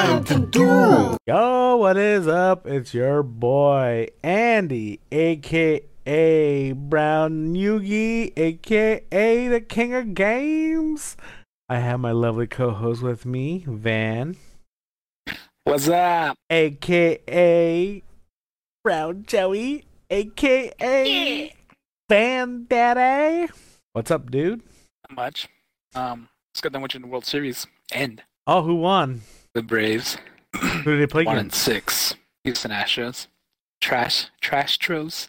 time to duel. Yo, what is up? It's your boy Andy, aka Brown Yugi, aka the King of Games. I have my lovely co-host with me, Van, What's up? aka Brown Joey, aka Van Daddy. What's up, dude? Not much. Um, let's get done with the World Series. And Oh, who won? The Braves. Who did they play One against? and six. Houston Astros. Trash. Trash tros.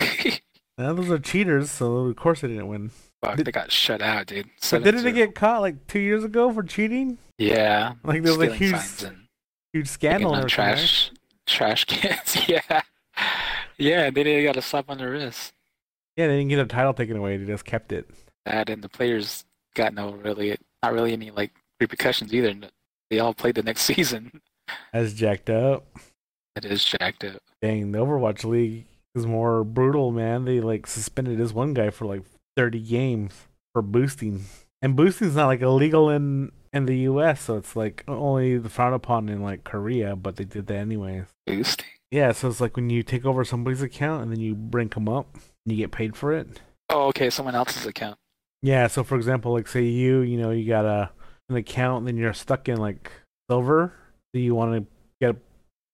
Uh, those are cheaters, so of course they didn't win. Fuck, Did- they got shut out, dude. But didn't they get caught like two years ago for cheating? Yeah. Like there was a huge, huge scandal on and everything, right? trash. Trash cans. yeah. Yeah, they didn't got a slap on the wrist. Yeah, they didn't get a title taken away. They just kept it. That and the players got no really, not really any like repercussions either. They all played the next season. That's jacked up. It is jacked up. Dang, the Overwatch League is more brutal, man. They like suspended this one guy for like 30 games for boosting, and boosting's not like illegal in in the U.S., so it's like only frowned upon in like Korea, but they did that anyways. Boosting. Yeah, so it's like when you take over somebody's account and then you rank them up, and you get paid for it. Oh, okay. Someone else's account. Yeah, so for example, like say you, you know, you got a an account, and then you're stuck in like silver, so you want to get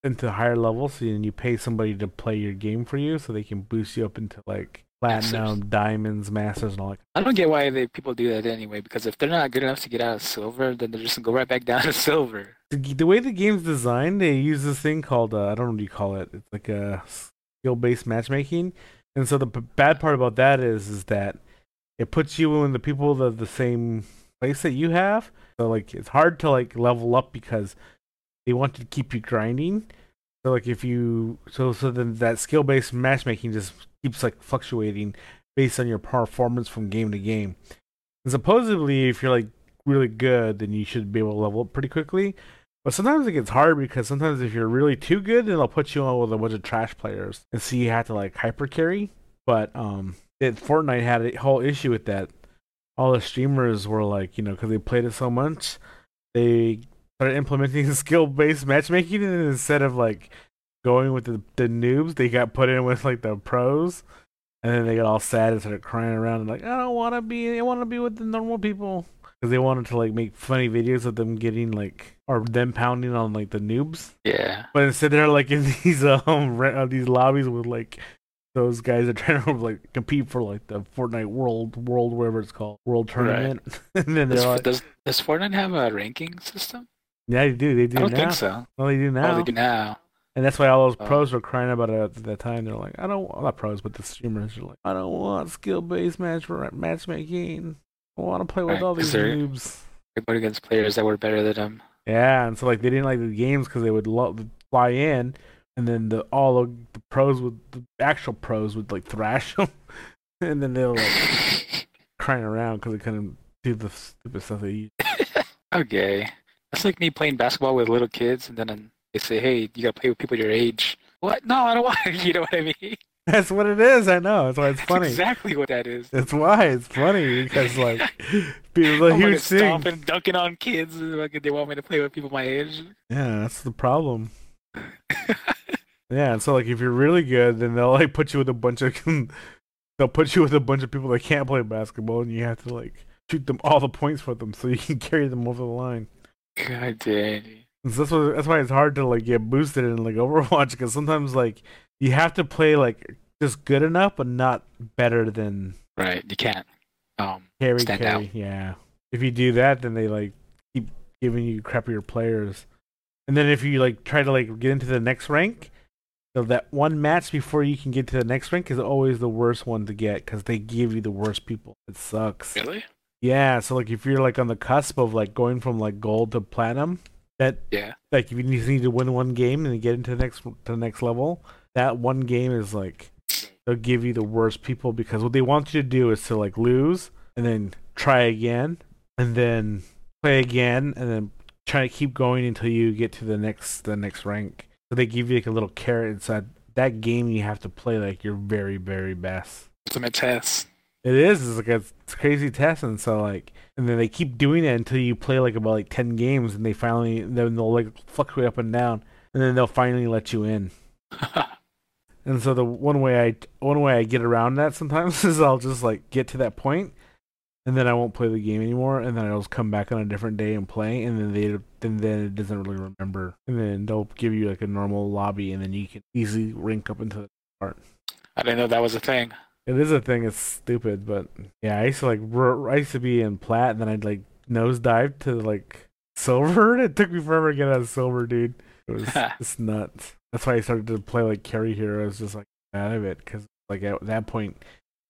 into higher levels, so then you pay somebody to play your game for you, so they can boost you up into like platinum, diamonds, masters, and all that. I don't get why they people do that anyway. Because if they're not good enough to get out of silver, then they're just gonna go right back down to silver. The, the way the game's designed, they use this thing called uh, I don't know what you call it. It's like a skill-based matchmaking, and so the b- bad part about that is is that it puts you in the people the the same place that you have. So like it's hard to like level up because they want to keep you grinding. So like if you so so then that skill based matchmaking just keeps like fluctuating based on your performance from game to game. And supposedly if you're like really good then you should be able to level up pretty quickly. But sometimes it gets hard because sometimes if you're really too good then they'll put you on with a bunch of trash players and so you have to like hyper carry. But um it, Fortnite had a whole issue with that. All the streamers were like, you know, because they played it so much, they started implementing skill-based matchmaking, and instead of like going with the, the noobs, they got put in with like the pros, and then they got all sad and started crying around and like, I don't want to be, I want to be with the normal people, because they wanted to like make funny videos of them getting like or them pounding on like the noobs, Yeah. but instead they're like in these um uh, these lobbies with like those guys are trying to like compete for like the Fortnite World World whatever it's called World Right. Tournament, and then Does, like, does does Fortnite have a ranking system? yeah, they do, they do I don't now. think so. Well, they do now, Oh, they do now. and that's why all those Oh. pros were crying about it at that time. They're like, I don't, well, not pros, but the streamers are like, I don't want skill based match matchmaking. I want to play with Right, all these they're- noobs. They go against players that were better than them. Yeah, and so like they didn't like the games because they would lo- fly in, and then the all the, the pros would the actual pros would like thrash them, and then they were like crying around because they couldn't do the stupid stuff they used. okay. That's like me playing basketball with little kids, and then they say, "Hey, you gotta play with people your age." What? No, I don't want. to. You know what I mean? That's what it is. I know. That's why it's That's funny. exactly what that is. That's why it's funny because like people are huge thing. stomping, dunking on kids. Like they want me to play with people my age. Yeah, that's the problem. Yeah, and so like if you're really good, then they'll like put you with a bunch of they'll put you with a bunch of people that can't play basketball, and you have to like shoot them all the points for them so you can carry them over the line. God damn. So that's what, that's why it's hard to like get boosted in like Overwatch because sometimes like you have to play like just good enough, but not better than Right, you can't. Um, carry Stand carry. out. Yeah, if you do that, then they like keep giving you crappier players, and then if you like try to like get into the next rank. So that one match before you can get to the next rank is always the worst one to get because they give you the worst people. It sucks. really? Yeah, so like if you're like on the cusp of like going from like gold to platinum, that Yeah. like if you just need to win one game and get into the next to the next level, that one game is like they'll give you the worst people because what they want you to do is to like lose and then try again and then play again and then try to keep going until you get to the next the next rank. So they give you like a little carrot inside that game. You have to play like your very very best. Ultimate test. It is. It's like a crazy test, and so like and then they keep doing it until you play like about like ten games, and they finally then they'll like fluctuate up and down, and then they'll finally let you in. And so the one way I one way I get around that sometimes is I'll just like get to that point, and then I won't play the game anymore, and then I'll just come back on a different day and play, and then they then then it doesn't really remember, and then they'll give you like a normal lobby, and then you can easily rank up into the part. I didn't know that was a thing. It is a thing. It's stupid, but yeah, I used to like r- I used to be in plat, and then I'd like nosedive to like silver. It took me forever to get out of silver, dude. It was it's nuts. That's why I started to play like carry heroes, just like out of it, because like at that point,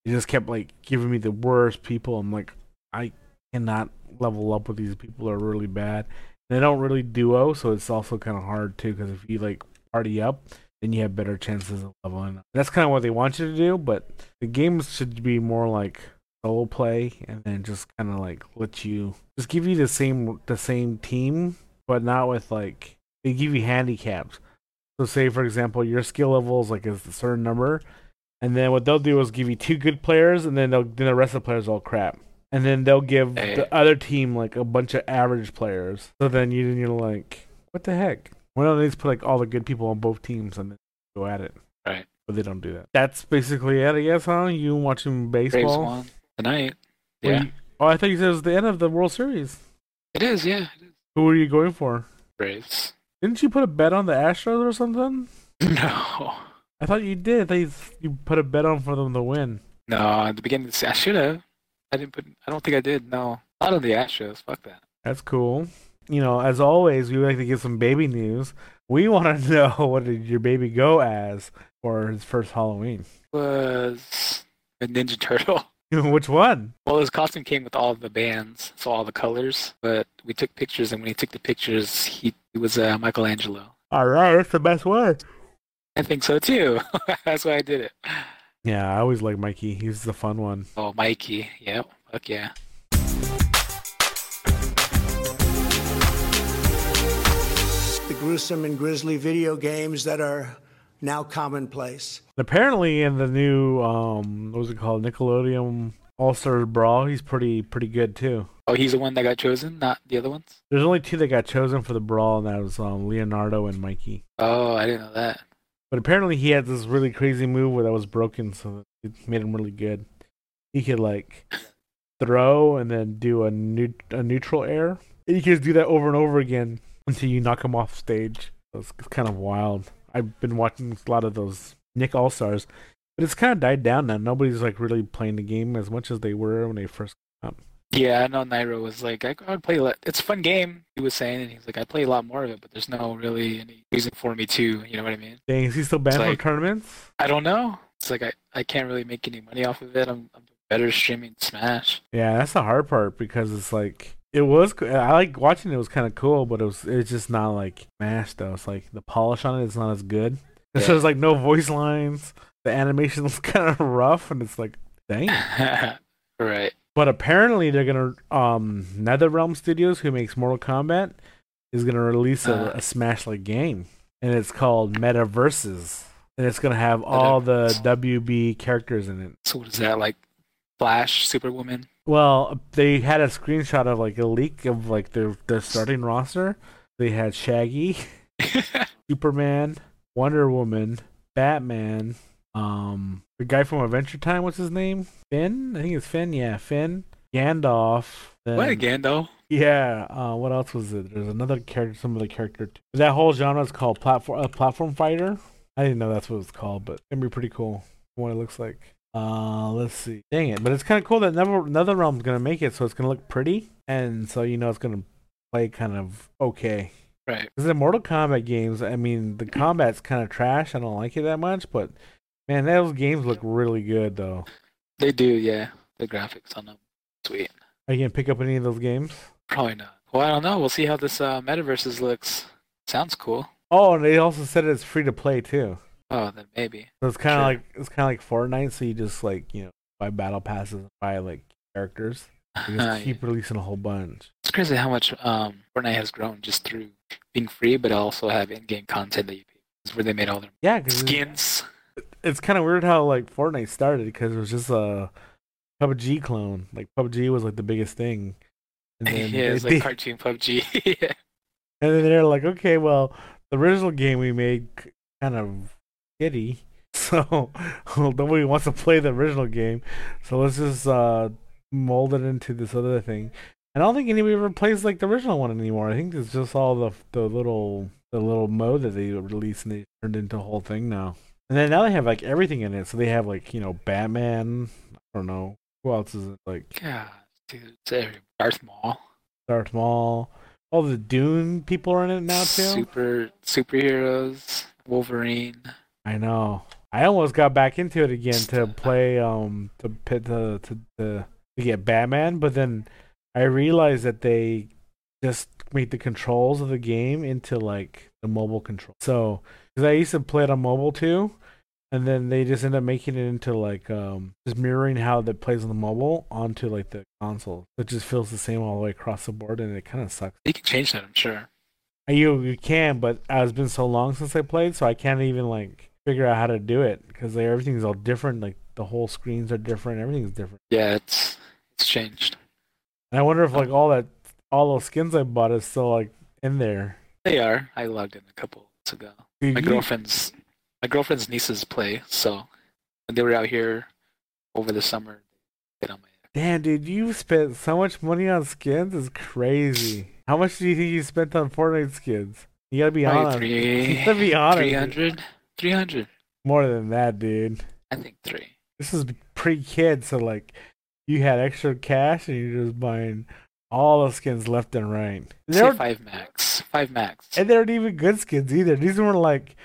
it just kept like giving me the worst people. I'm like, I cannot level up with these people. Are really bad. They don't really duo, so it's also kind of hard too. Because if you like party up, then you have better chances of leveling up. That's kind of what they want you to do, but the games should be more like solo play, and then just kind of like let you just give you the same the same team, but not with like they give you handicaps. So say for example your skill level is like a certain number, and then what they'll do is give you two good players, and then they'll then the rest of the players all crap, and then they'll give Hey. the other team like a bunch of average players. So then you you're like, what the heck? Why don't they just put like all the good people on both teams and then go at it? Right. But they don't do that. That's basically it, I guess, huh? You watching baseball? tonight. Yeah, you- oh, I thought you said it was the end of the World Series. it is. Yeah, it is. Who are you going for? Braves. Didn't you put a bet on the Astros or something? No, I thought you did. I thought you, you put a bet on for them to win. no. At the beginning, of the se- I should have. I didn't put. I don't think I did. No, not on the Astros. Fuck that. That's cool. You know, as always, we like to get some baby news. We want to know what did your baby go as for his first Halloween? Was a Ninja Turtle. Which one? Well, his costume came with all the bands, so all the colors. But we took pictures, and when he took the pictures, he, he was uh, Michelangelo. All right, that's the best one. I think so too. That's why I did it. Yeah, I always like Mikey. He's the fun one. Oh, Mikey. Yep. Fuck yeah. the gruesome and grisly video games that are now commonplace. Apparently, in the new um, what was it called, Nickelodeon All Stars Brawl, he's pretty pretty good too. Oh, he's the one that got chosen, not the other ones. There's only two that got chosen for the brawl, and that was um, Leonardo and Mikey. Oh, I didn't know that. But apparently, he had this really crazy move where that was broken, so it made him really good. He could like throw and then do a new a neutral air. And you can just do that over and over again until you knock him off stage. It's, it's kind of wild. I've been watching a lot of those Nick All Stars, but it's kind of died down now. Nobody's like really playing the game as much as they were when they first. Yeah, I know Nairo was like, I, I play. It's a fun game. He was saying, and he's like, I play a lot more of it, but there's no really any reason for me to. You know what I mean? Dang, is he still banned It's from like- tournaments? I don't know. It's like I, I can't really make any money off of it. I'm, I'm better streaming Smash. Yeah, that's the hard part because it's like it was. I like watching it. was kind of cool, but it was it's just not like Smash though. It's like the polish on it is not as good. Yeah. So there's like no voice lines. The animation is kind of rough, and it's like dang. right. But apparently they're gonna um NetherRealm Studios, who makes Mortal Kombat, is gonna release a, Uh. a Smash like game, and it's called MultiVersus, and it's gonna have all the WB characters in it. So what is that like? Flash, Superwoman. Well, they had a screenshot of like a leak of like their their starting roster. They had Shaggy, Superman, Wonder Woman, Batman, um, the guy from Adventure Time. What's his name? Finn. I think it's Finn. Yeah, Finn. Gandalf. Then, what though? Yeah. Uh, what else was it? There's another character. Some of the character. Too. That whole genre is called platform uh, platform fighter. I didn't know that's what it's called, but it'd be pretty cool. What it looks like. Uh, let's see. Dang it! But it's kind of cool that Nether NetherRealm's gonna make it, so it's gonna look pretty, and so you know it's gonna play kind of okay. Right. Because the Mortal Kombat games, I mean, the combat's kind of trash. I don't like it that much, but man, those games look really good though. They do, yeah. The graphics on them, sweet. Are you gonna pick up any of those games? Probably not. Well, I don't know. We'll see how this uh, MultiVersus looks. Sounds cool. Oh, and they also said it's free to play too. Oh, then maybe. So it's kind of Sure. like it's kind of like Fortnite. So you just like you know buy battle passes, and buy like characters. They just keep releasing a whole bunch. It's crazy how much um, Fortnite has grown just through being free, but also have in-game content that you pay. It's where they made all their Yeah, skins. it's kind of weird how like Fortnite started because it was just a PUBG clone. Like PUBG was like the biggest thing, And then yeah, it's they- like cartoon PUBG. yeah. And then they're like, okay, well, the original game we made kind of shitty, so nobody wants to play the original game. So let's just uh, mold it into this other thing. And I don't think anybody ever plays like the original one anymore. I think it's just all the the little the little mode that they released and they turned into a whole thing now. And then now they have like everything in it. So they have like you know Batman. I don't know who else is it like God, dude, it's every Darth Maul. Darth Maul. All the Dune people are in it now too. Super superheroes. Wolverine. I know. I almost got back into it again to play um to pit to to to, to get Batman, but then I realized that they just made the controls of the game into like the mobile control. So because I used to play it on mobile too, and then they just end up making it into like um just mirroring how that plays on the mobile onto like the console. It just feels the same all the way across the board, and it kind of sucks. You can change that, I'm sure. Uh, You you can, but it's been so long since I played, so I can't even like figure out how to do it because like, everything's all different. Like the whole screens are different, everything's different. Yeah, it's it's changed. And I wonder if like all that all those skins I bought is still like in there. They are. I logged in a couple weeks ago. Dude, My you- girlfriend's my girlfriend's nieces play, so when they were out here over the summer, they get on my Damn, dude, you spent so much money on skins. It's crazy. How much do you think you spent on Fortnite skins? You gotta be Probably honest. three, You gotta be honest. 300? 300. More than that, dude. I think three. This is pre-kid, so like you had extra cash and you're just buying all the skins left and right. Were, five max. Five max. and they weren't even good skins either. These weren't like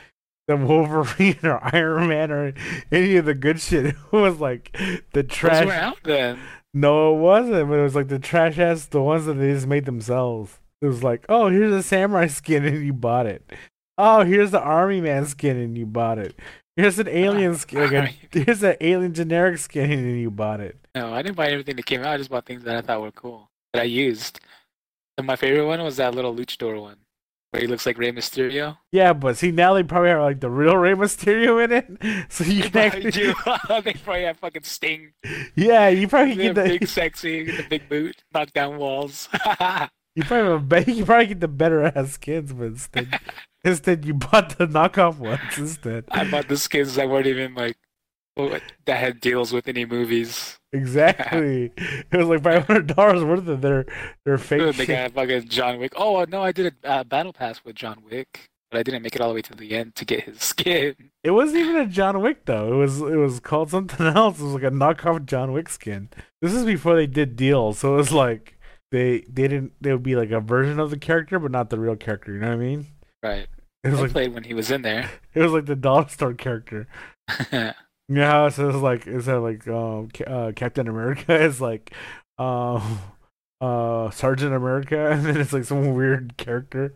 the Wolverine or Iron Man or any of the good shit. It was like the Those trash. were out then. No, it wasn't. But it was like the trash ass, the ones that they just made themselves. It was like, oh, here's a samurai skin and you bought it. Oh, here's the army man skin and you bought it. Here's an ah, alien skin. Like a, here's an alien generic skin and you bought it. No, I didn't buy everything that came out. I just bought things that I thought were cool that I used. And my favorite one was that little luchador one, where he looks like Rey Mysterio. Yeah, but see now they probably have like the real Rey Mysterio in it, so you can probably actually, do. they probably have fucking Sting. yeah, you probably get the big sexy, the big boot, knock down walls. you probably have a you probably get the better ass skins, but instead instead you bought the knockoff ones instead. I bought the skins that weren't even like that had deals with any movies. Exactly, it was like five hundred dollars worth of their their fake They got fucking John Wick. Oh no, I did a uh, battle pass with John Wick, but I didn't make it all the way to the end to get his skin. It wasn't even a John Wick though. It was it was called something else. It was like a knockoff John Wick skin. This is before they did deals, so it was like they they didn't. They would be like a version of the character, but not the real character. You know what I mean? Right. It was I like played when he was in there. it was like the dollar store character. You know how it says like it said like um Ca- uh, Captain America is like um uh Sergeant America, and then it's like some weird character.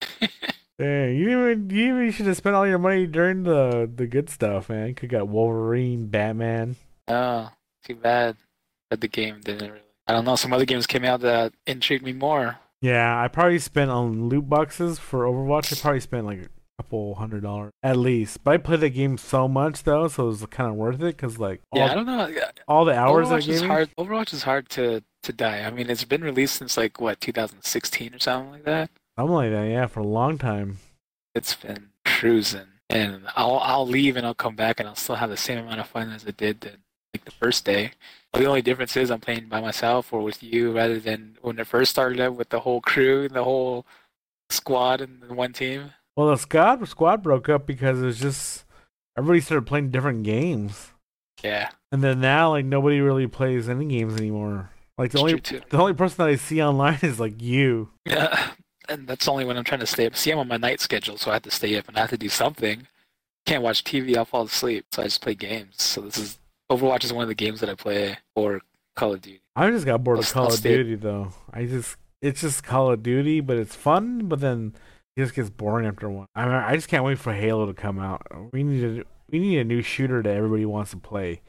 Dang, you even you even should have spent all your money during the the good stuff, man. Could got Wolverine, Batman. oh, too bad that the game didn't really. I don't know. Some other games came out that intrigued me more. Yeah, I probably spent on loot boxes for Overwatch. I probably spent like couple hundred dollars at least. But I played the game so much though, so it was kind of worth it because like all, Yeah, I don't know. All the hours Overwatch is hard. Overwatch is hard to to die. I mean, it's been released since like what 2016 or something like that. Something like that, yeah, for a long time. It's been cruising, and I'll I'll leave and I'll come back and I'll still have the same amount of fun as I did then, like the first day. The only difference is I'm playing by myself or with you rather than when it first started out with the whole crew, and the whole squad, and the one team. Well, the squad squad broke up because it was just everybody started playing different games, Yeah, and then now like nobody really plays any games anymore. Like the it's only the only person that I see online is like you. Yeah, and that's only when I'm trying to stay up. See, I'm on my night schedule, so I have to stay up and I have to do something. Can't watch TV, I'll fall asleep. So I just play games. So this is Overwatch is one of the games that I play or Call of Duty. I just got bored I'll of Call I'll of Duty though. I just it's just Call of Duty, but it's fun. But then it just gets boring after one. I mean, I just can't wait for Halo to come out. We need a we need a new shooter that everybody wants to play.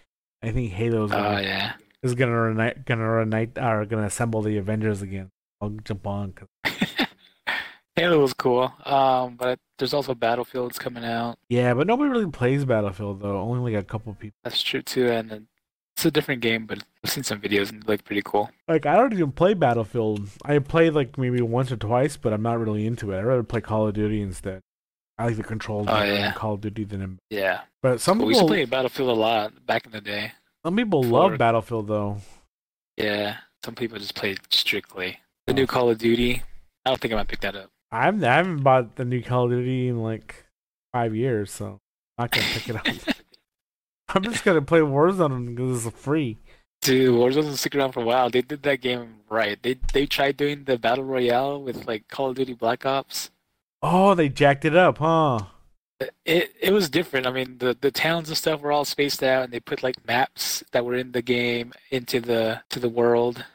I think Halo's Oh gonna, yeah. is gonna reunite, gonna reunite, or gonna assemble the Avengers again. I'll jump on. 'cause- Halo was cool. Um, but there's also Battlefields coming out. yeah, but nobody really plays Battlefield though. Only like a couple people. That's true too. And then it's a different game, but I've seen some videos and it look pretty cool. Like I don't even play Battlefield. I played like maybe once or twice, but I'm not really into it. I'd rather play Call of Duty instead. I like the controls Oh, yeah. in Call of Duty than in. Yeah, But some but we used to people, play Battlefield a lot back in the day. some people for- love Battlefield though. Yeah, some people just play strictly the Oh. new Call of Duty. I don't think I'm gonna pick that up. I haven't, I haven't bought the new Call of Duty in like five years, so I'm not gonna pick it up. I'm just gonna play Warzone because it's free. Dude, Warzone doesn't stick around for a while. They did that game right. They they tried doing the battle royale with like Call of Duty Black Ops. Oh, they jacked it up, huh? It it was different. I mean, the the towns and stuff were all spaced out, and they put like maps that were in the game into the to the world,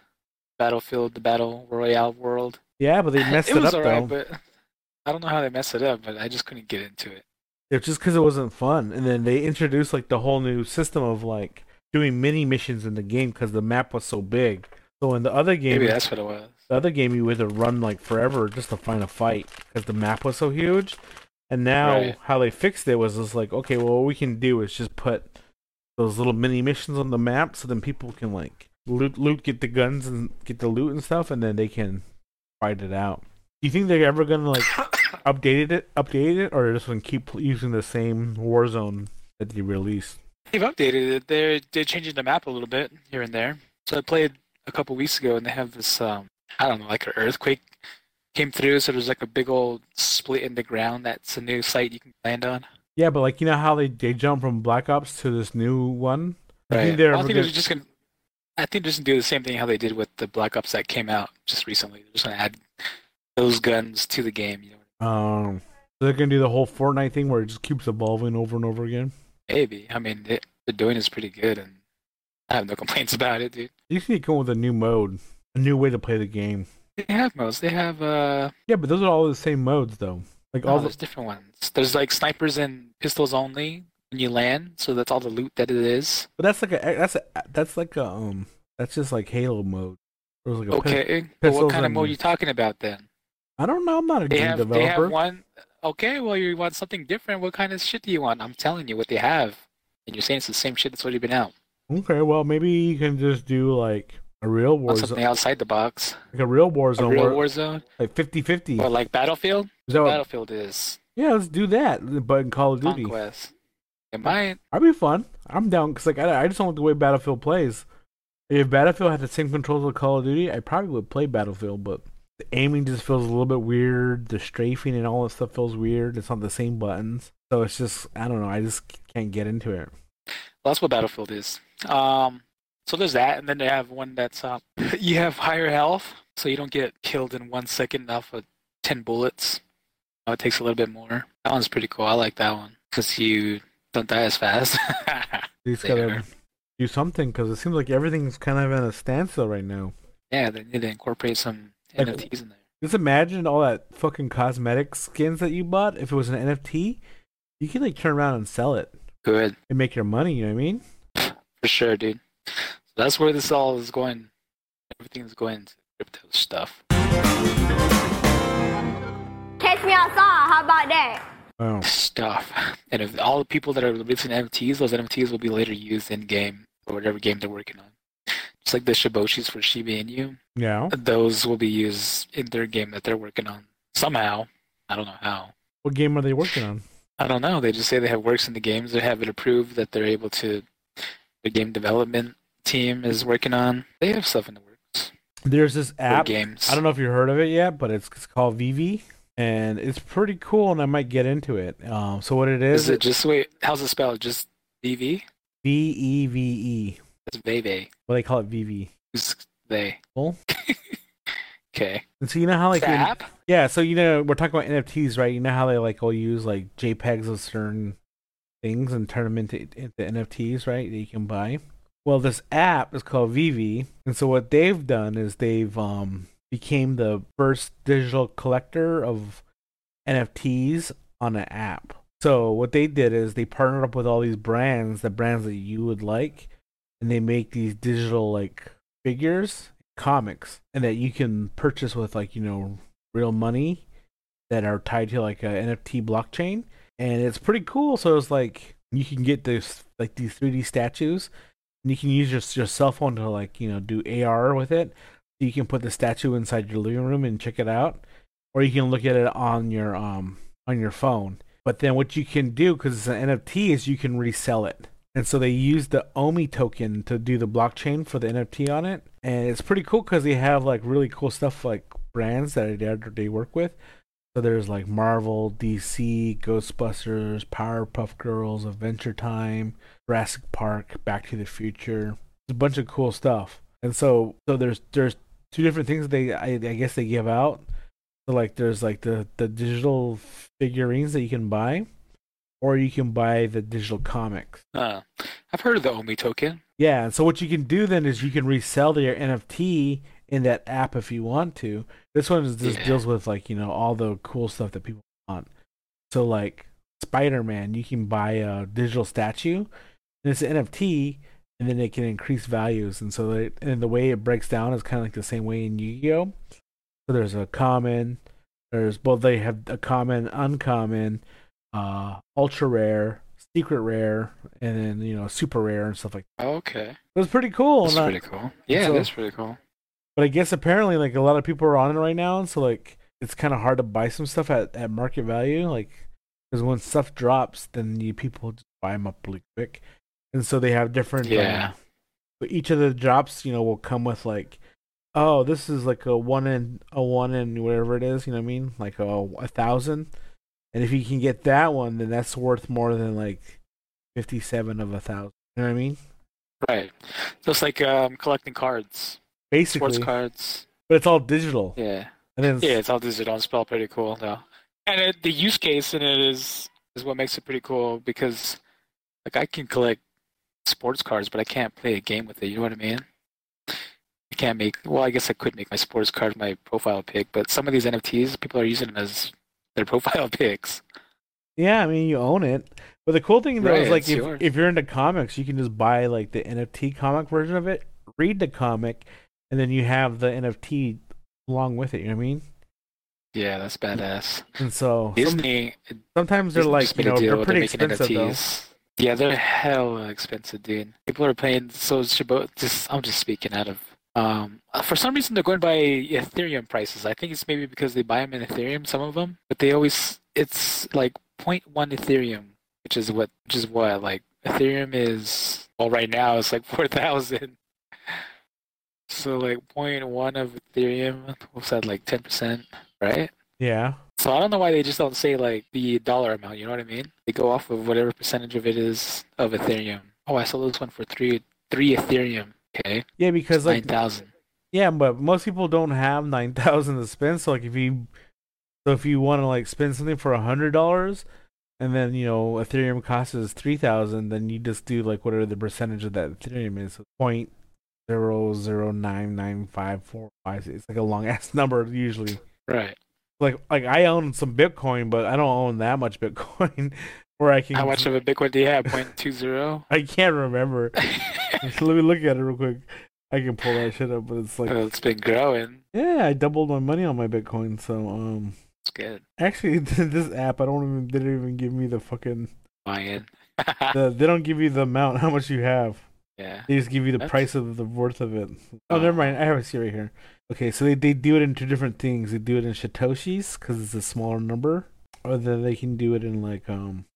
battlefield, the battle royale world. Yeah, but they messed it it, was up alright, though. but I don't know how they messed it up. But I just couldn't get into it. It's just because it wasn't fun, and then they introduced like the whole new system of like doing mini missions in the game because the map was so big. So in the other game, Maybe that's what it was. the other game you had to run like forever just to find a fight because the map was so huge. And now Right. how they fixed it was just like, okay, well, what we can do is just put those little mini missions on the map, so then people can like loot, loot, get the guns and get the loot and stuff, and then they can fight it out. Do you think they're ever gonna like update it, update it, or just gonna keep using the same Warzone that they released? They've updated it. They're they're changing the map a little bit here and there. So I played a couple weeks ago, and they have this um I don't know like an earthquake came through. So there's like a big old split in the ground. That's a new site you can land on. Yeah, but like you know how they they jump from Black Ops to this new one. I think Right. they're I think they're just gonna. I think they're just gonna do the same thing how they did with the Black Ops that came out just recently. They're just gonna add those guns to the game. You know, Um, so they're gonna do the whole Fortnite thing where it just keeps evolving over and over again. maybe. I mean, they, they're doing is pretty good, and I have no complaints about it, dude. You need to come with a new mode, a new way to play the game. They have modes. They have uh. Yeah, but those are all the same modes though. Like Oh, all those the, different ones. There's like snipers and pistols only when you land, so that's all the loot that it is. but that's like a that's a that's like a um that's just like Halo mode. Like Okay, but what kind of mode are you talking about then? I don't know. I'm not a They game have developer. they have one. Okay, well you want something different. What kind of shit do you want? I'm telling you what they have, and you're saying it's the same shit that's already been out. Okay, well maybe you can just do like a real war something Warzone, outside the box. like a real war zone. A real war zone, like 50-50. or like Battlefield. Is that what- Battlefield is yeah, let's do that. But in Call of Duty, conquest. It might. That'd be fun. I'm down because like I, I just don't like the way Battlefield plays. If Battlefield had the same controls as Call of Duty, I probably would play Battlefield, but the aiming just feels a little bit weird. The strafing and all that stuff feels weird. It's not the same buttons, so it's just I don't know. I just can't get into it. Well, that's what Battlefield is. Um, so there's that, and then they have one that's uh, you have higher health, so you don't get killed in one second off of ten bullets. Oh, it takes a little bit more. That one's pretty cool. I like that one because you don't die as fast. They gotta do something because it seems like everything's kind of in a standstill right now. yeah, they need to incorporate some Like- NFTs in there. Just imagine all that fucking cosmetic skins that you bought. If it was an NFT, you could like turn around and sell it Good and make your money. You know what I mean? for sure, dude. So that's where this all is going. Everything is going to crypto stuff. Catch me outside. How about that? Wow. stuff. And if all the people that are releasing NFTs, those NFTs will be later used in game or whatever game they're working on. Just like the Shiboshis for Shiba Inu, Yeah. those will be used in their game that they're working on somehow. I don't know how. What game are they working on? I don't know. They just say they have works in the games. They have it approved that they're able to. The game development team is working on. They have stuff in the works There's this app. games. I don't know if you heard of it yet, but it's, it's called Vivi, and it's pretty cool, and I might get into it. Um, so what it is, Is it just wait? How's it spelled? Just VV? V E V E. It's Veve. Well, they call it Vivi. Who's they? Cool. Okay. And so you know how like app? yeah, so you know we're talking about NFTs, right? You know how they like all use like JPEGs of certain things and turn them into into NFTs, right? That you can buy. Well, this app is called Vivi, and so what they've done is they've um became the first digital collector of NFTs on an app. So what they did is they partnered up with all these brands, the brands that you would like, and they make these digital like figures, comics, and that you can purchase with like you know real money that are tied to like a NFT blockchain, and it's pretty cool. So it's like you can get this like these 3D statues, And you can use your your cell phone to like you know do AR with it. So you can put the statue inside your living room and check it out, or you can look at it on your um on your phone. But then what you can do because it's an NFT is you can resell it. And so they use the OMI token to do the blockchain for the NFT on it, and it's pretty cool because they have like really cool stuff like brands that they work with. So there's like Marvel, DC, Ghostbusters, Powerpuff Girls, Adventure Time, Jurassic Park, Back to the Future. There's a bunch of cool stuff. And so so there's there's two different things they I, I guess they give out. So like there's like the the digital figurines that you can buy, or you can buy the digital comics. Uh, I've heard of the Omi token. Yeah, and so what you can do then is you can resell your NFT in that app if you want to. This one is just Yeah. deals with like you know all the cool stuff that people want. So like Spider Man, you can buy a digital statue, and it's an NFT, and then it can increase values. And so it, and the way it breaks down is kind of like the same way in Yu Gi Oh. So there's a common, there's both they have a common, uncommon, uh, ultra rare, secret rare, and then you know super rare and stuff like. Oh, okay. It was pretty cool. That's I- pretty cool. Yeah, so- that's pretty cool. but I guess apparently like a lot of people are on it right now, and so like it's kind of hard to buy some stuff at, at market value, like because when stuff drops, then you people just buy them up really quick, and so they have different. Yeah. Uh, but each of the drops, you know, will come with like, oh, this is like a one in a one in whatever it is, you know what I mean, like a a thousand, and if you can get that one, then that's worth more than like fifty seven of a thousand. You know what I mean? Right. So it's like um, collecting cards, Basically, sports cards. but it's all digital. Yeah. And then Yeah, it's all digital. It's all pretty cool though. And it, the use case in it is is what makes it pretty cool because like I can collect sports cards, but I can't play a game with it. You know what I mean? I can't make. Well, I guess I could make my sports card my profile pic, but some of these NFTs, people are using them as their profile pics. Yeah, I mean you own it. But the cool thing though Right, is like if, yours. if you're into comics, you can just buy like the NFT comic version of it, read the comic, and then you have the NFT along with it. You know what I mean? Yeah, that's badass. And so some, Disney, sometimes they're like you know they're pretty making expensive though. NFTs. Yeah, they're hella expensive, dude. People are paying. So just I'm just speaking out of. Um, for some reason they're going by Ethereum prices. I think it's maybe because they buy them in Ethereum, some of them, but they always it's like 0.1 Ethereum, which is what which is what like Ethereum is. Well, right now it's like four thousand. So like 0.1 of Ethereum, what's that like 10%, right? Yeah. So I don't know why they just don't say like the dollar amount. You know what I mean? They go off of whatever percentage of it is of Ethereum. Oh, I sold this one for three three Ethereum. Okay, Yeah, because like thousand. yeah, but most people don't have nine thousand to spend. So like if you so if you want to like spend something for a hundred dollars, and then you know Ethereum costs is three thousand, then you just do like whatever the percentage of that Ethereum is. So point zero zero nine nine five four five. It's like a long ass number usually. Right. Like like I own some Bitcoin, but I don't own that much Bitcoin. Where I can How much of a Bitcoin do you have? Point two zero. I can't remember. Let me look at it real quick. I can pull that shit up, but it's like it's been growing. yeah, I doubled my money on my Bitcoin. So um. It's good. Actually, this app, I don't even they didn't even give me the fucking. Buying. The, they don't give you the amount how much you have. yeah. They just give you the That's- price of the worth of it. Oh, Oh. never mind. I have it right here. Okay, so they, they do it in two different things. They do it in satoshis because it's a smaller number, or then they can do it in like um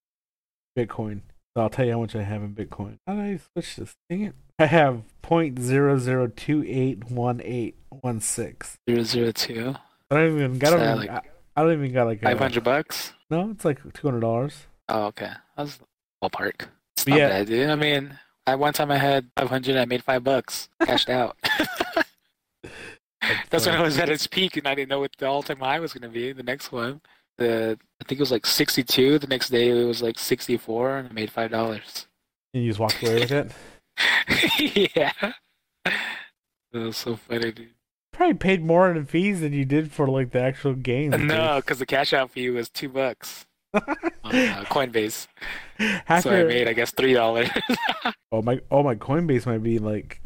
Bitcoin. So I'll tell you how much I have in Bitcoin. How did I switch this? Dang it! I have point zero zero two eight one eight one six. Zero zero two. I don't even got. Is I that don't, like I, I don't even got like a, Five hundred bucks. No, it's like two hundred dollars. Oh, okay. That's ballpark. It's not yeah. bad, dude. I mean, I one time I had five hundred. I made five bucks. Cashed out. That's when I was at its peak, and I didn't know what the all-time high was going to be. The next one, the I think it was like sixty-two. The next day it was like sixty-four, and I made five dollars. And you just walked away with it. yeah, that was so funny, dude. Probably paid more in fees than you did for like the actual game. No, because the cash out fee was two bucks on uh, Coinbase, Half so I made I guess three dollars. oh my, oh my Coinbase might be like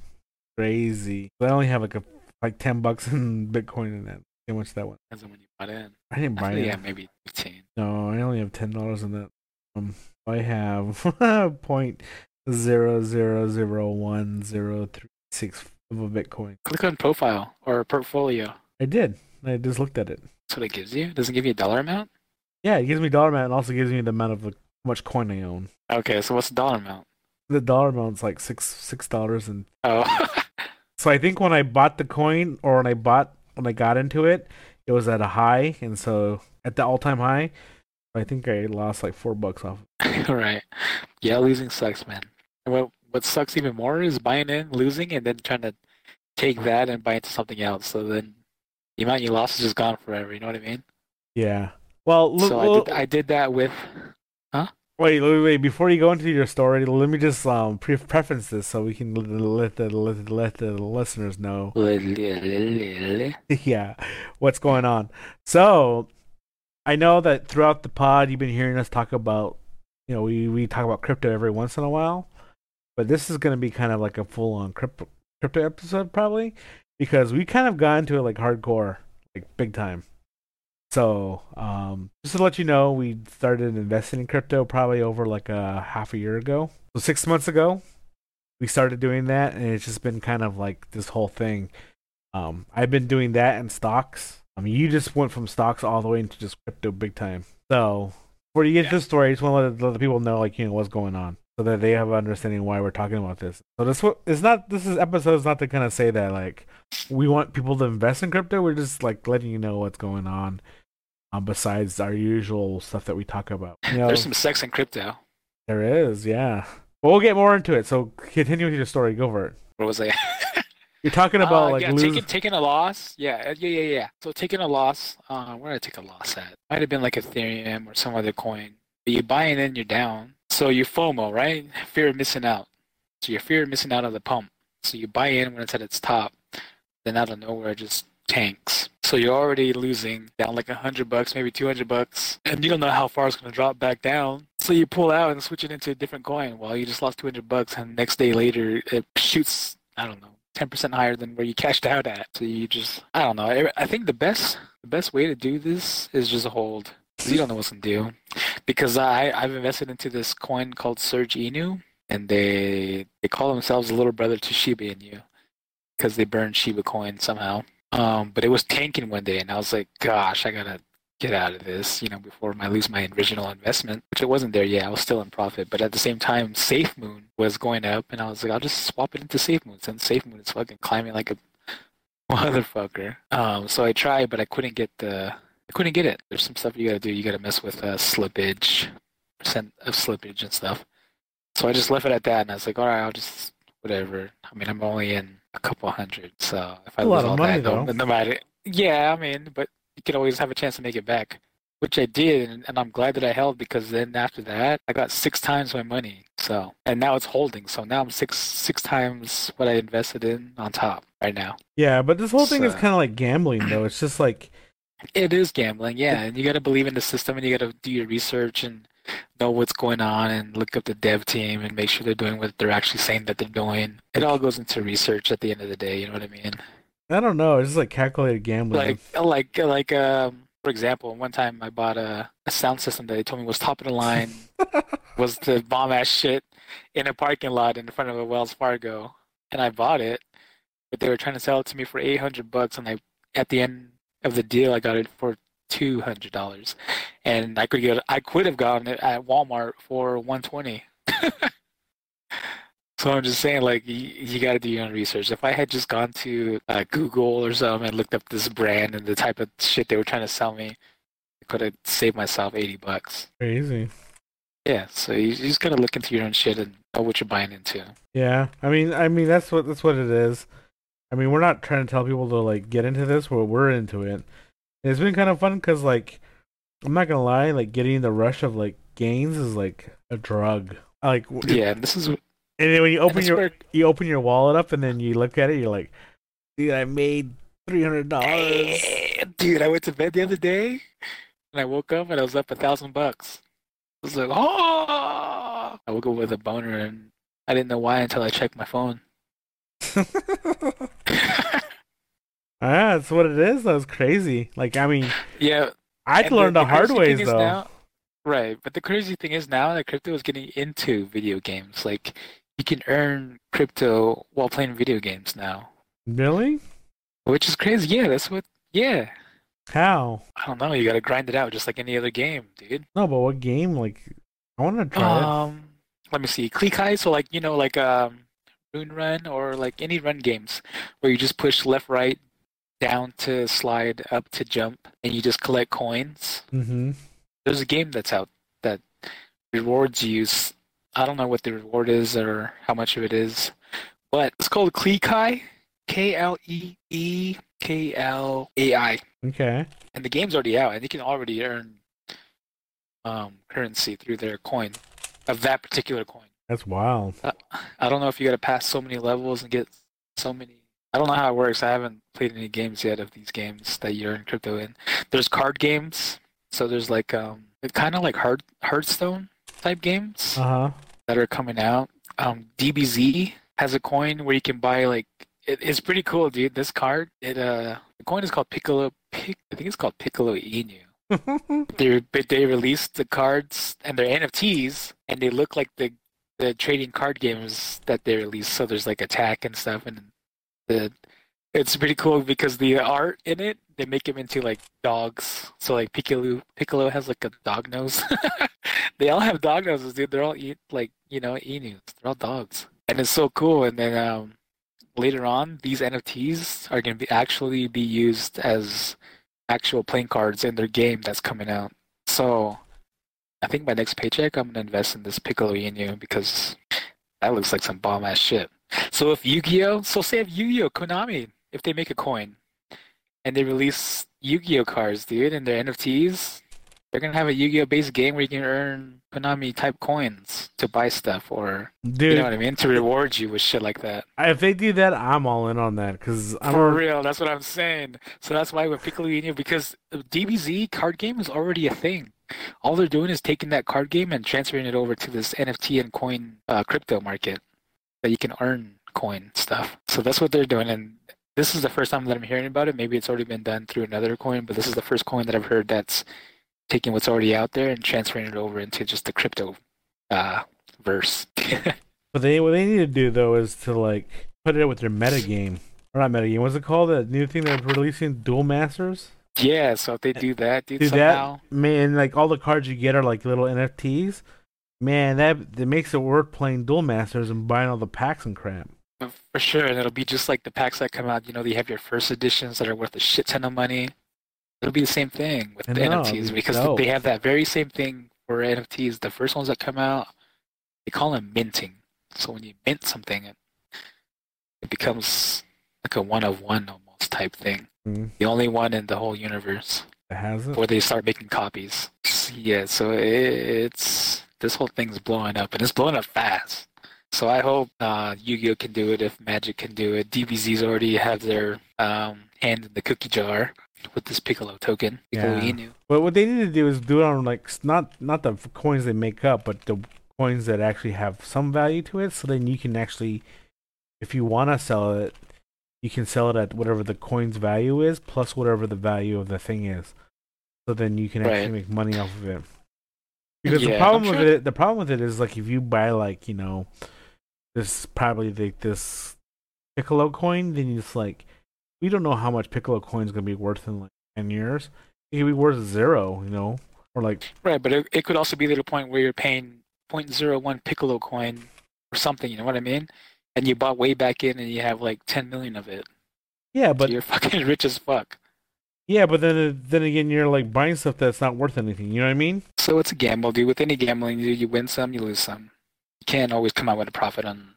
crazy. I only have like a like ten bucks in Bitcoin in that. How much that one? Depends on when you bought in. I didn't buy it. yeah, maybe fifteen. No, I only have ten dollars in that. Um, I have point zero zero zero one zero three six of a Bitcoin. Click on profile or portfolio. I did. I just looked at it. That's what it gives you. Does it give you a dollar amount. Yeah, it gives me dollar amount and also gives me the amount of like, how much coin I own. Okay, so what's the dollar amount? The dollar amount's like six six dollars and Oh, so I think when I bought the coin or when I bought when I got into it, it was at a high and so at the all time high. I think I lost like four bucks off. All right, Yeah, losing sucks, man. What what sucks even more is buying in, losing, and then trying to take that and buy into something else. So then the amount you lost is just gone forever. You know what I mean? Yeah. Well, look, so I did I did that with Wait, wait, wait! Before you go into your story, let me just um pre- preference this so we can let the let the, let, the listeners know, yeah, what's going on. So, I know that throughout the pod, you've been hearing us talk about, you know, we we talk about crypto every once in a while, but this is going to be kind of like a full on crypto crypto episode probably because we kind of got into it like hardcore, like big time. So, um, just to let you know, we started investing in crypto probably over like a half a year ago. So six months ago, we started doing that, and it's just been kind of like this whole thing. Um, I've been doing that in stocks. I mean, you just went from stocks all the way into just crypto big time. So, before you get to the story, I just want to let, let the people know, like, you know, what's going on, so that they have an understanding why we're talking about this. So this what it's not. This is episode is not to kind of say that like we want people to invest in crypto. We're just like letting you know what's going on. Um, besides our usual stuff that we talk about. You know, there's some sex in crypto. there is, yeah. But we'll get more into it. So continue with your story. Go for it. What was I? You're talking about Uh, like yeah, losing. taking taking a loss. Yeah, uh, yeah, yeah, yeah. So taking a loss. Uh, where did I take a loss at? Might have been like Ethereum or some other coin. But you buy buying in, you're down. So you FOMO, right? Fear of missing out. So you're fear of missing out on the pump. So you buy in when it's at its top. Then out of nowhere, just tanks. So you're already losing down like a hundred bucks, maybe two hundred bucks, and you don't know how far it's gonna drop back down. So you pull out and switch it into a different coin. Well, you just lost two hundred bucks, and next day later it shoots. I don't know. 10% higher than where you cashed out at. So you just, I don't know. I- think the best, the best way to do this is just hold. You don't know what's gonna do. Because I, I've invested into this coin called Surge Inu, and they they call themselves a little brother to Shiba Inu, because they burn Shiba coin somehow. Um, but it was tanking one day, and I was like, gosh, I gotta get out of this, you know, before I lose my original investment, which it wasn't there yet. I was still in profit, but at the same time, SafeMoon was going up, and I was like, I'll just swap it into SafeMoon. Since SafeMoon is fucking climbing like a motherfucker. Um, so I tried, but I couldn't get the, I couldn't get it. There's some stuff you gotta do. You gotta mess with uh, slippage, percent of slippage and stuff. So I just left it at that, and I was like, all right, I'll just whatever. I mean, I'm only in a couple hundred, so if I A lot lose of all money, that, though. no matter. Yeah, I mean, but you could always have a chance to make it back, which I did, and, and I'm glad that I held because then after that, I got six times my money. So, and now it's holding. So now I'm six six times what I invested in on top right now. yeah, but this whole thing is kind of like gambling, though. It's just like It is gambling, yeah, and you got to believe in the system, and you got to do your research and know what's going on, and look up the dev team and make sure they're doing what they're actually saying that they're doing. It all goes into research at the end of the day. You know what I mean? I don't know. It's just like calculated gambling. Like, like, like, um, for example, one time I bought a, a sound system that they told me was top of the line, was the bomb ass shit in a parking lot in front of a Wells Fargo, and I bought it, but they were trying to sell it to me for eight hundred bucks, and I, at the end of the deal, I got it for two hundred dollars, and I could get, I could have gotten it at Walmart for one twenty. So I'm just saying, like, you, you got to do your own research. If I had just gone to uh, Google or something and looked up this brand and the type of shit they were trying to sell me, I could have saved myself 80 bucks. Crazy. Yeah, so you, you just got to look into your own shit and know what you're buying into. Yeah, I mean, I mean that's what that's what it is. I mean, we're not trying to tell people to like get into this. We're we're into it. It's been kind of fun because like I'm not gonna lie, like getting the rush of like gains is like a drug. Like Yeah, this is and then when you open your where you open your wallet up and then you look at it, you're like, dude, I made three hundred dollars. Dude, I went to bed the other day and I woke up and I was up a thousand bucks. I was like, oh! I woke up with a boner and I didn't know why until I checked my phone. Ah, that's what it is. That was crazy. Like, I mean, yeah, I had to learn the, hard ways though. now- Right, but the crazy thing is now that crypto is getting into video games. Like you can earn crypto while playing video games now, Really? which is crazy. Yeah, that's what. Yeah, How? I don't know. You gotta grind it out just like any other game, dude. No, but what game? Like, I want to try it. Um, let me see. Click high, so like you know, like um, Rune Run or like any run games where you just push left, right, down to slide, up to jump, and you just collect coins. Mm-hmm. There's a game that's out that rewards you. I don't know what the reward is or how much of it is, but it's called Kleekai, K L E E K L A I, Okay. and the game's already out, and you can already earn um, currency through their coin of that particular coin. That's wild. I don't know if you got to pass so many levels and get so many. I don't know how it works. I haven't played any games yet of these games that you earn crypto in. There's card games, so there's like um, kind of like Heart Hearthstone type games Uh huh. that are coming out. Um, DBZ has a coin where you can buy like it, it's pretty cool, dude. This card, it uh, the coin is called Piccolo. Pic, I think it's called Piccolo Inu. They they released the cards and they're NFTs, and they look like the the trading card games that they released. So there's like attack and stuff, and it's pretty cool because the art in it they make them into like dogs. So like Piccolo Piccolo has like a dog nose. they all have dog noses, dude. They're all like you know Inus. They're all dogs, and it's so cool. And then um, later on, these NFTs are going to be actually be used as actual playing cards in their game that's coming out. So I think my next paycheck, I'm gonna invest in this Piccolo Inu because that looks like some bomb ass shit. So if Yu-Gi-Oh, so say if Yu-Gi-Oh, Konami, if they make a coin and they release Yu-Gi-Oh cards, dude, and their NFTs, they're gonna have a Yu-Gi-Oh based game where you can earn Konami type coins to buy stuff or Dude, you know what I mean to reward you with shit like that. if they do that, I'm all in on that because I'm For real, that's what I'm saying. So that's why with Piccolo Inu, because DBZ card game is already a thing. All they're doing is taking that card game and transferring it over to this NFT and coin uh, crypto market that you can earn coin stuff. So that's what they're doing, and this is the first time that I'm hearing about it. Maybe it's already been done through another coin, but this is the first coin that I've heard that's taking what's already out there and transferring it over into just the crypto uh, verse. But they what they need to do though is to like put it with their meta game or not meta game. What's it called? That new thing they're releasing, Duel Masters. yeah, so if they do that, dude, Do somehow. that, man. Like all the cards you get are like little NFTs. Man, that that makes it worth playing Duel Masters and buying all the packs and crap. For sure, and it'll be just like the packs that come out. You know, you have your first editions that are worth a shit ton of money. It'll be the same thing with the NFTs because they have that very same thing for NFTs. The first ones that come out, they call them minting. So when you mint something, it, it becomes like a one of one almost type thing. Mm. The only one in the whole universe It has it. before they start making copies. Yeah, so it, it's this whole thing's blowing up, and it's blowing up fast. So I hope uh, Yu-Gi-Oh can do it. If Magic can do it, DBZ's already have their um, hand in the cookie jar with this Piccolo token, Piccolo Yeah. Inu. But what they need to do is do it on like not not the coins they make up, but the coins that actually have some value to it. So then you can actually, if you want to sell it, you can sell it at whatever the coin's value is plus whatever the value of the thing is. So then you can actually Right. make money off of it. Because the problem I'm with it, the problem with it is like if you buy like you know, this probably like this Piccolo coin, then it's like we don't know how much Piccolo coin is gonna be worth in like ten years. It could be worth zero, you know, or like Right, but it, it could also be to the point where you're paying 0.01 Piccolo coin or something. You know what I mean? And you bought way back in, and you have like 10 million of it. yeah, But but you're fucking rich as fuck. Yeah, but then then again, you're like buying stuff that's not worth anything. You know what I mean? So it's a gamble, dude. With any gambling, you, you win some, you lose some. You can't always come out with a profit on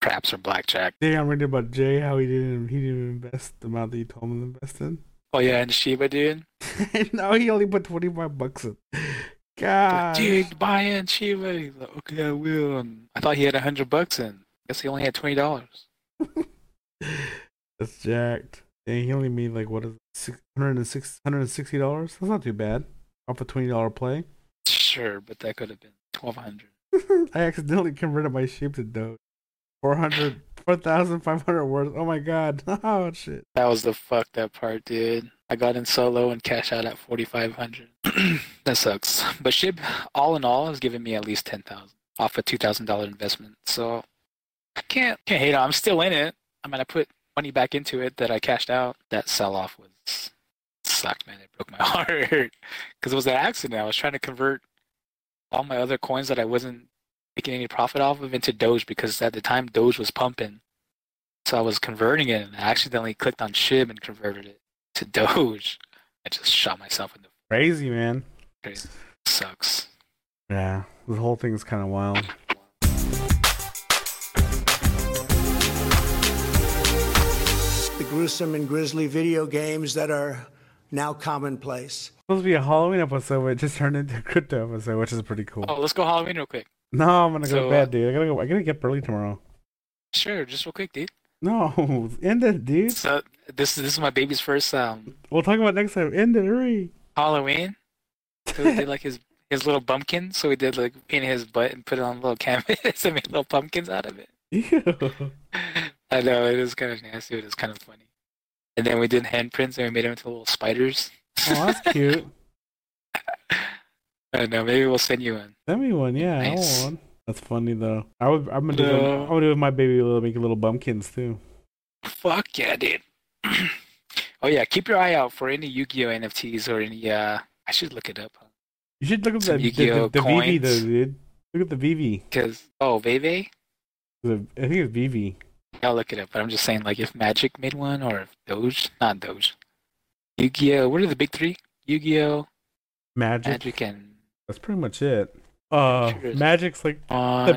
craps or blackjack. Yeah, I'm reading about Jay how he didn't he didn't invest the amount that you told him to invest in. Oh yeah, and Shiba, dude. no, he only put twenty five bucks in. God, Dude, buy in Shiba. He's like, okay, I will. And I thought he had a hundred bucks in. Guess he only had twenty dollars. that's jacked. He only made like what is it, hundred and six hundred and sixty dollars. That's not too bad off a twenty dollar play. Sure, but that could have been twelve hundred. I accidentally converted my Shib to Doge. 400, 4,500 worth. Oh my god. Oh shit. That was the fucked up part, dude. I got in solo and cashed out at forty five hundred. that sucks. But Shib, all in all, has given me at least ten thousand off a two thousand dollar investment. So I can't can't hate on. I'm still in it. I mean, I put money back into it that I cashed out. That sell off was sucked, man. It broke my heart because it was an accident. I was trying to convert all my other coins that I wasn't making any profit off of into Doge because at the time Doge was pumping. So I was converting it and I accidentally clicked on Shib and converted it to Doge. I just shot myself in the Crazy, man. face. Sucks. Yeah, the whole thing's kind of wild. Gruesome and grisly video games that are now commonplace. It's supposed to be a Halloween episode, but it just turned into a crypto episode, which is pretty cool. Oh, let's go Halloween real quick. No, I'm gonna go So, to bed, dude. I gotta go. I gotta get up early tomorrow. Sure, just real quick, dude. No, end it, dude. So this this is my baby's first um We'll talk about it next time. End it, hurry. Halloween. So we did like his his little bumpkin. So we did like painted his butt and put it on a little canvas and made little pumpkins out of it. Ew. I know it is kind of nasty, but it's kind of funny. And then we did handprints and we made them into little spiders. Oh, that's cute. I know. Maybe we'll send you one. Send me one, yeah. I Nice. want one. That's funny though. I would. I'm gonna do. it- I'm gonna do with my baby. Little make little bumpkins too. Fuck yeah, dude. oh yeah, keep your eye out for any Yu-Gi-Oh NFTs or any. uh I should look it up. You should look up Some the the, the, Yu-Gi-Oh the VV though, dude. Look at the VV. Cause oh Veve, I think it's VV. I'll look it up. But I'm just saying, like if Magic made one or if Doge, not Doge. Yu-Gi-Oh. What are the big three? Yu-Gi-Oh, Magic. Magic, and That's pretty much it. Uh, Sure. Magic's like the.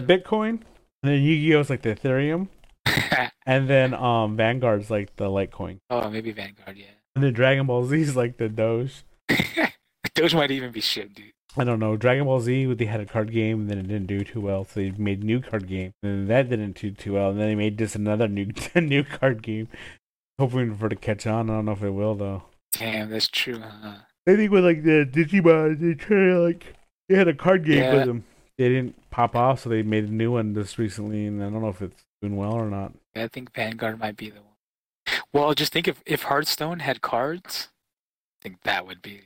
Bitcoin, and then Yu-Gi-Oh's like the Ethereum, and then um Vanguard's like the Litecoin, oh, maybe Vanguard. Yeah. and then Dragon Ball Z's like the Doge. Doge might even be shit, dude. I don't know. Dragon Ball Z, they had a card game, and then it didn't do too well, so they made a new card game, and that didn't do too well, and then they made just another new new card game, hoping for it to catch on. I don't know if it will though. Damn, that's true, huh? I think with like the Digimon, they to like they had a card game Yeah. with them. They didn't pop off, so they made a new one just recently, and I don't know if it's doing well or not. I think Vanguard might be the one. Well, just think if if Hearthstone had cards, I think that would be.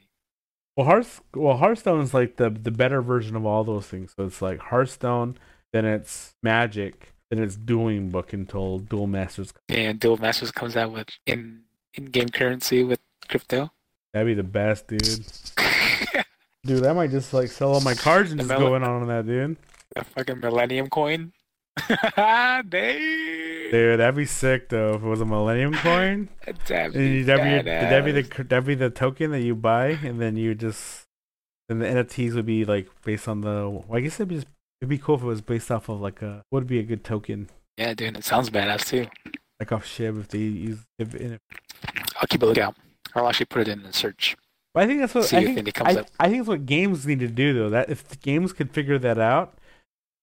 Well, Hearth well Hearthstone's like the the better version of all those things. So it's like Hearthstone, then it's Magic, then it's Dueling Book until Duel Masters. And Duel Masters comes out with in in game currency with crypto. That'd be the best, dude. Dude, I might just like sell all my cards and The just go in on that, dude. the fucking Millennium coin. Dude, that'd be sick though if it was a Millennium coin. That'd be that'd be, that'd be the that'd be the token that you buy, and then you just then the NFTs would be like based on the. Well, I guess it'd be just, it'd be cool if it was based off of like a what would be a good token, Yeah, dude, it sounds badass too. like off Shib if they use if, if I'll keep a lookout. I'll actually put it in the search. But I think that's what See I if think. comes I, up. I think it's what games need to do though. That if the games could figure that out,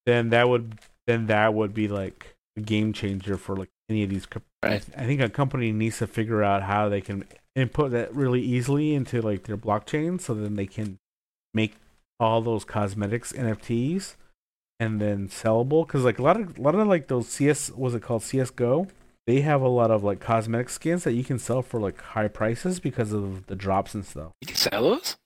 then that would then that would be like a game changer for like any of these. Right. I think a company needs to figure out how they can input that really easily into like their blockchain, so then they can make all those cosmetics NFTs and then sellable. Because like a lot of a lot of like those CS was it called CS:GO they have a lot of like cosmetic skins that you can sell for like high prices because of the drops and stuff. You can sell those?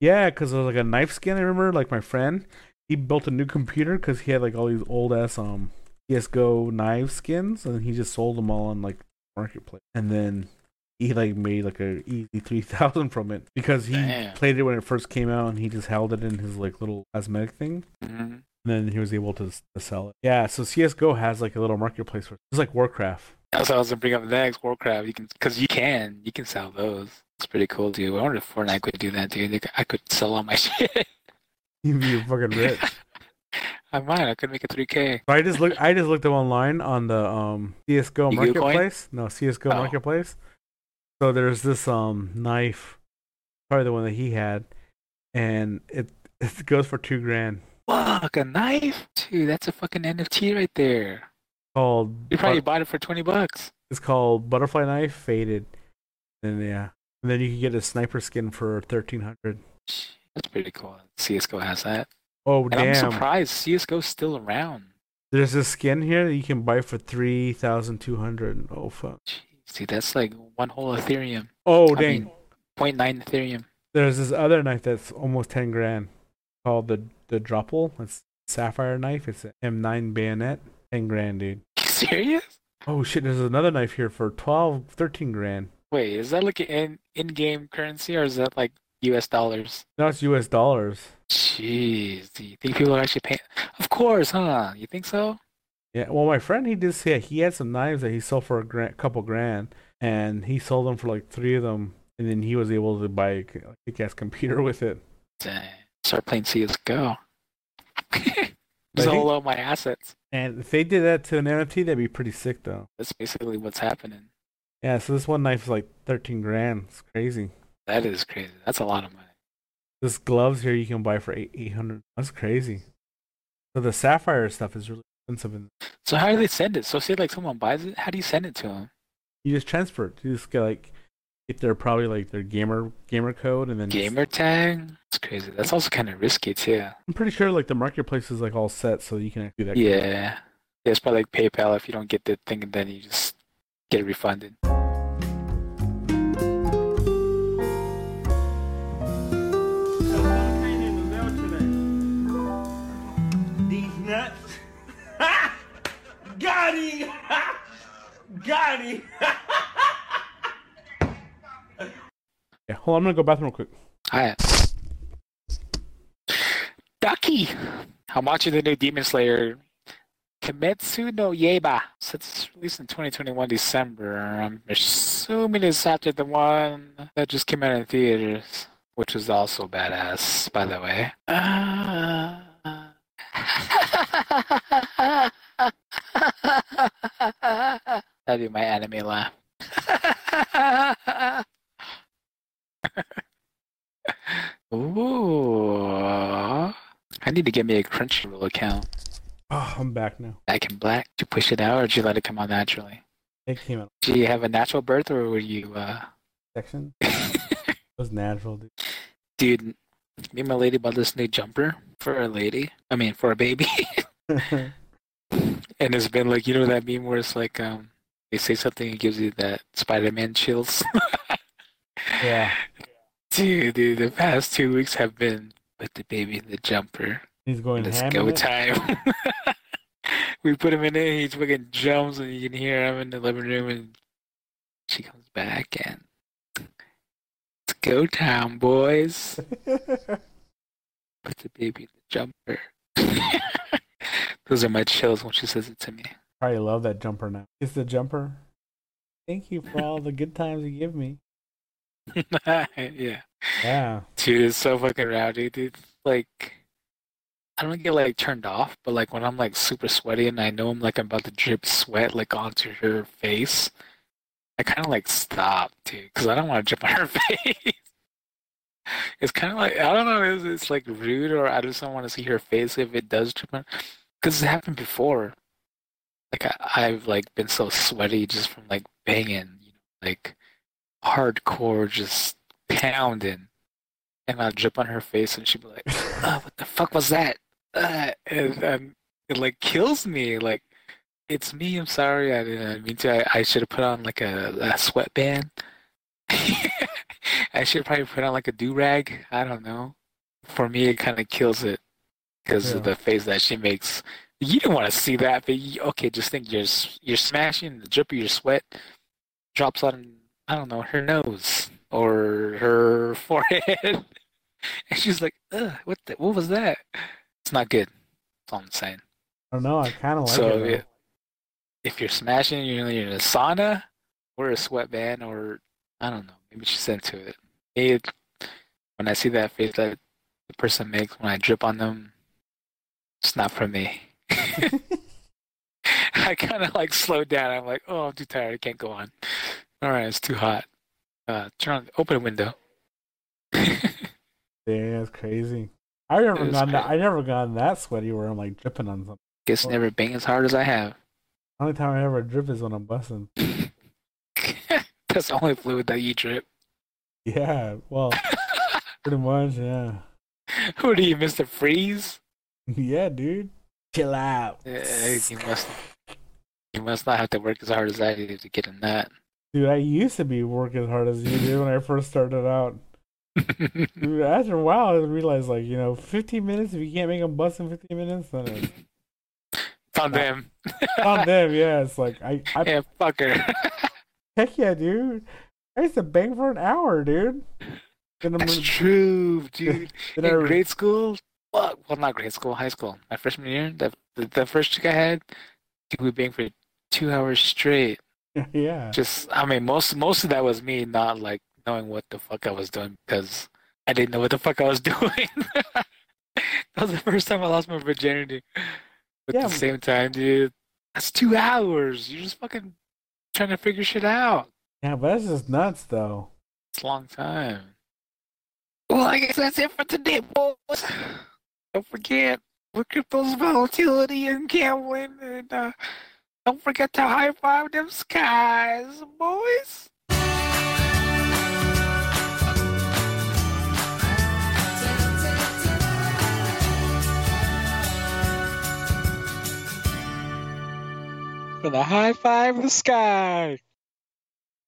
Yeah, because it was like a knife skin. I remember, like my friend, he built a new computer because he had like all these old ass um CS:GO knife skins, and he just sold them all on like marketplace. And then he like made like a easy three thousand from it because he Damn. played it when it first came out, and he just held it in his like little cosmetic thing. hmm And then he was able to, to sell it. Yeah, so CS:GO has like a little marketplace for it's like Warcraft. That's what I was gonna bring up next. Warcraft, you can, cause you can, you can sell those. It's pretty cool, dude. I wonder if Fortnite could do that, dude. I could sell all my shit. You'd be fucking rich. I might. I could make a 3K. So I just look. I just looked up online on the um CS:GO marketplace. No, CS:GO Oh. marketplace. So there's this um knife, probably the one that he had, and it it goes for two grand. Fuck, a knife, dude. That's a fucking NFT right there. Called You probably but- bought it for 20 bucks. it's called butterfly knife faded, and yeah, and then you can get a sniper skin for thirteen hundred. That's pretty cool. CS:GO has that. Oh And I'm surprised CS:GO's still around. There's a skin here that you can buy for three thousand two hundred. Oh fuck! Jeez, dude, that's like one whole Ethereum. Oh I dang! mean, 0.9 Ethereum. There's this other knife that's almost ten grand called the the Doppler. It's sapphire knife. It's an M9 bayonet. Ten grand, dude. Serious? Oh shit! There's another knife here for 12, 13 grand. Wait, is that like in in-game currency or is that like U.S. dollars? It's U.S. dollars. Jeez, do you think people are actually paying? Of course, huh? You think so? Yeah. Well, my friend he did say he had some knives that he sold for a grand, couple grand, and he sold them for like three of them, and then he was able to buy a kick-ass computer with it. Dang. Start playing CS:GO. Just all my assets. And if they did that to an NFT, that'd be pretty sick, though. That's basically what's happening. Yeah. So this one knife is like thirteen grand. It's crazy. That is crazy. That's a lot of money. This gloves here you can buy for eight eight hundred. That's crazy. So the sapphire stuff is really expensive, So how do they send it? So say like someone buys it, how do you send it to them? you just transfer it. You just get like get their probably like their gamer gamer code, and then just- Gamer tag? That's crazy. That's also kind of risky too. I'm pretty sure like the marketplace is like all set, so you can actually do that. Yeah. yeah. It's probably like PayPal. If you don't get the thing, then you just get refunded. Got him! Got him! Yeah, hold on, I'm gonna go bathroom real quick. Alright. Ducky! I'm watching the new Demon Slayer Kimetsu no Yaiba. Since it's released in 2021 December. I'm assuming it's after the one that just came out in theaters, which was also badass, by the way. Uh... That'd be my anime laugh. Ooh. I need to get me a Crunchyroll account. Oh, I'm back now. Back in black. Did you push it out or did you let it come out naturally? It came out Do you have a natural birth or were you, uh... section. It was natural, dude. Dude, me and my lady bought this new jumper for a lady. I mean, for a baby. and it's been like, you know that meme where it's like, um, they say something and gives you that Spider-Man chills? yeah, Dude, dude, the past two weeks have been with the baby in the jumper. he's going Let's go it. time. we put him in there, he fucking jumps, and you can hear him in the living room, and she comes back, and it's go time, boys. Put the baby in the jumper. Those are my chills when she says it to me. Probably love that jumper now. It's the jumper. Thank you for all the good times you give me. yeah. Yeah. Dude, it's so fucking rowdy, dude. Like, I don't get like turned off, but like when I'm like super sweaty and I know I'm like about to drip sweat like onto her face, I kind of like stop, dude, because I don't want to drip on her face. it's kind of like I don't know, it's, it's like rude or I just don't want to see her face if it does drip on. Because it happened before. Like I, I've like been so sweaty just from like banging, you know, like hardcore just pounding and I'll drip on her face and she'd be like, oh, what the fuck was that? Uh, and, and it like kills me. Like, it's me. I'm sorry. I didn't mean to. I, I should have put on like a, a sweatband. I should probably put on like a do rag. I don't know. For me, it kind of kills it because Yeah. of the face that she makes. You don't want to see that, but you, okay, just think you're you're smashing the drip of your sweat drops on I don't know her nose or her forehead, and she's like, Ugh, "What the, what was that?" It's not good. That's all I'm saying. I don't know. I kind of like so it. if, if you're smashing, you're in a sauna or a sweatband, or I don't know, maybe she's into it. Me, when I see that face that the person makes when I drip on them, it's not for me. I kind of like slowed down. I'm like, oh, I'm too tired. I can't go on. All right, it's too hot. Uh, turn on, open a window. Yeah, it's crazy. I never gotten that. I never gotten that sweaty where I'm like dripping on something. Guess never bang as hard as I have. Only time I ever drip is when I'm busting. That's the only fluid that you drip. Yeah, well, pretty much. Yeah, Who do you, Mr. Freeze? yeah, dude. Chill out, Uh, you must. You must not have to work as hard as I did to get in that. dude. I used to be working as hard as you did when I first started out. Dude, after a while, I realized like you know, 15 minutes. If you can't make them bust in 15 minutes, then it's It's on them. on them. Yeah, it's like I, I Yeah, fucker. heck yeah, dude. I used to bang for an hour, dude. Then I'm That's true, dude. In I- grade school, well, well, not grade school, high school. My freshman year, the the, first chick I had, we banged for two hours straight. yeah. Just, I mean, most most of that was me not like knowing what the fuck I was doing because I didn't know what the fuck I was doing. that was the first time I lost my virginity. But Yeah. at the same time, dude, that's two hours. You're just fucking trying to figure shit out. Yeah, but that's just nuts, though. It's a long time. Well, I guess that's it for today, boys. Don't forget, look at those volatility and gambling, and uh, don't forget to high five them skies, boys. The high five the sky.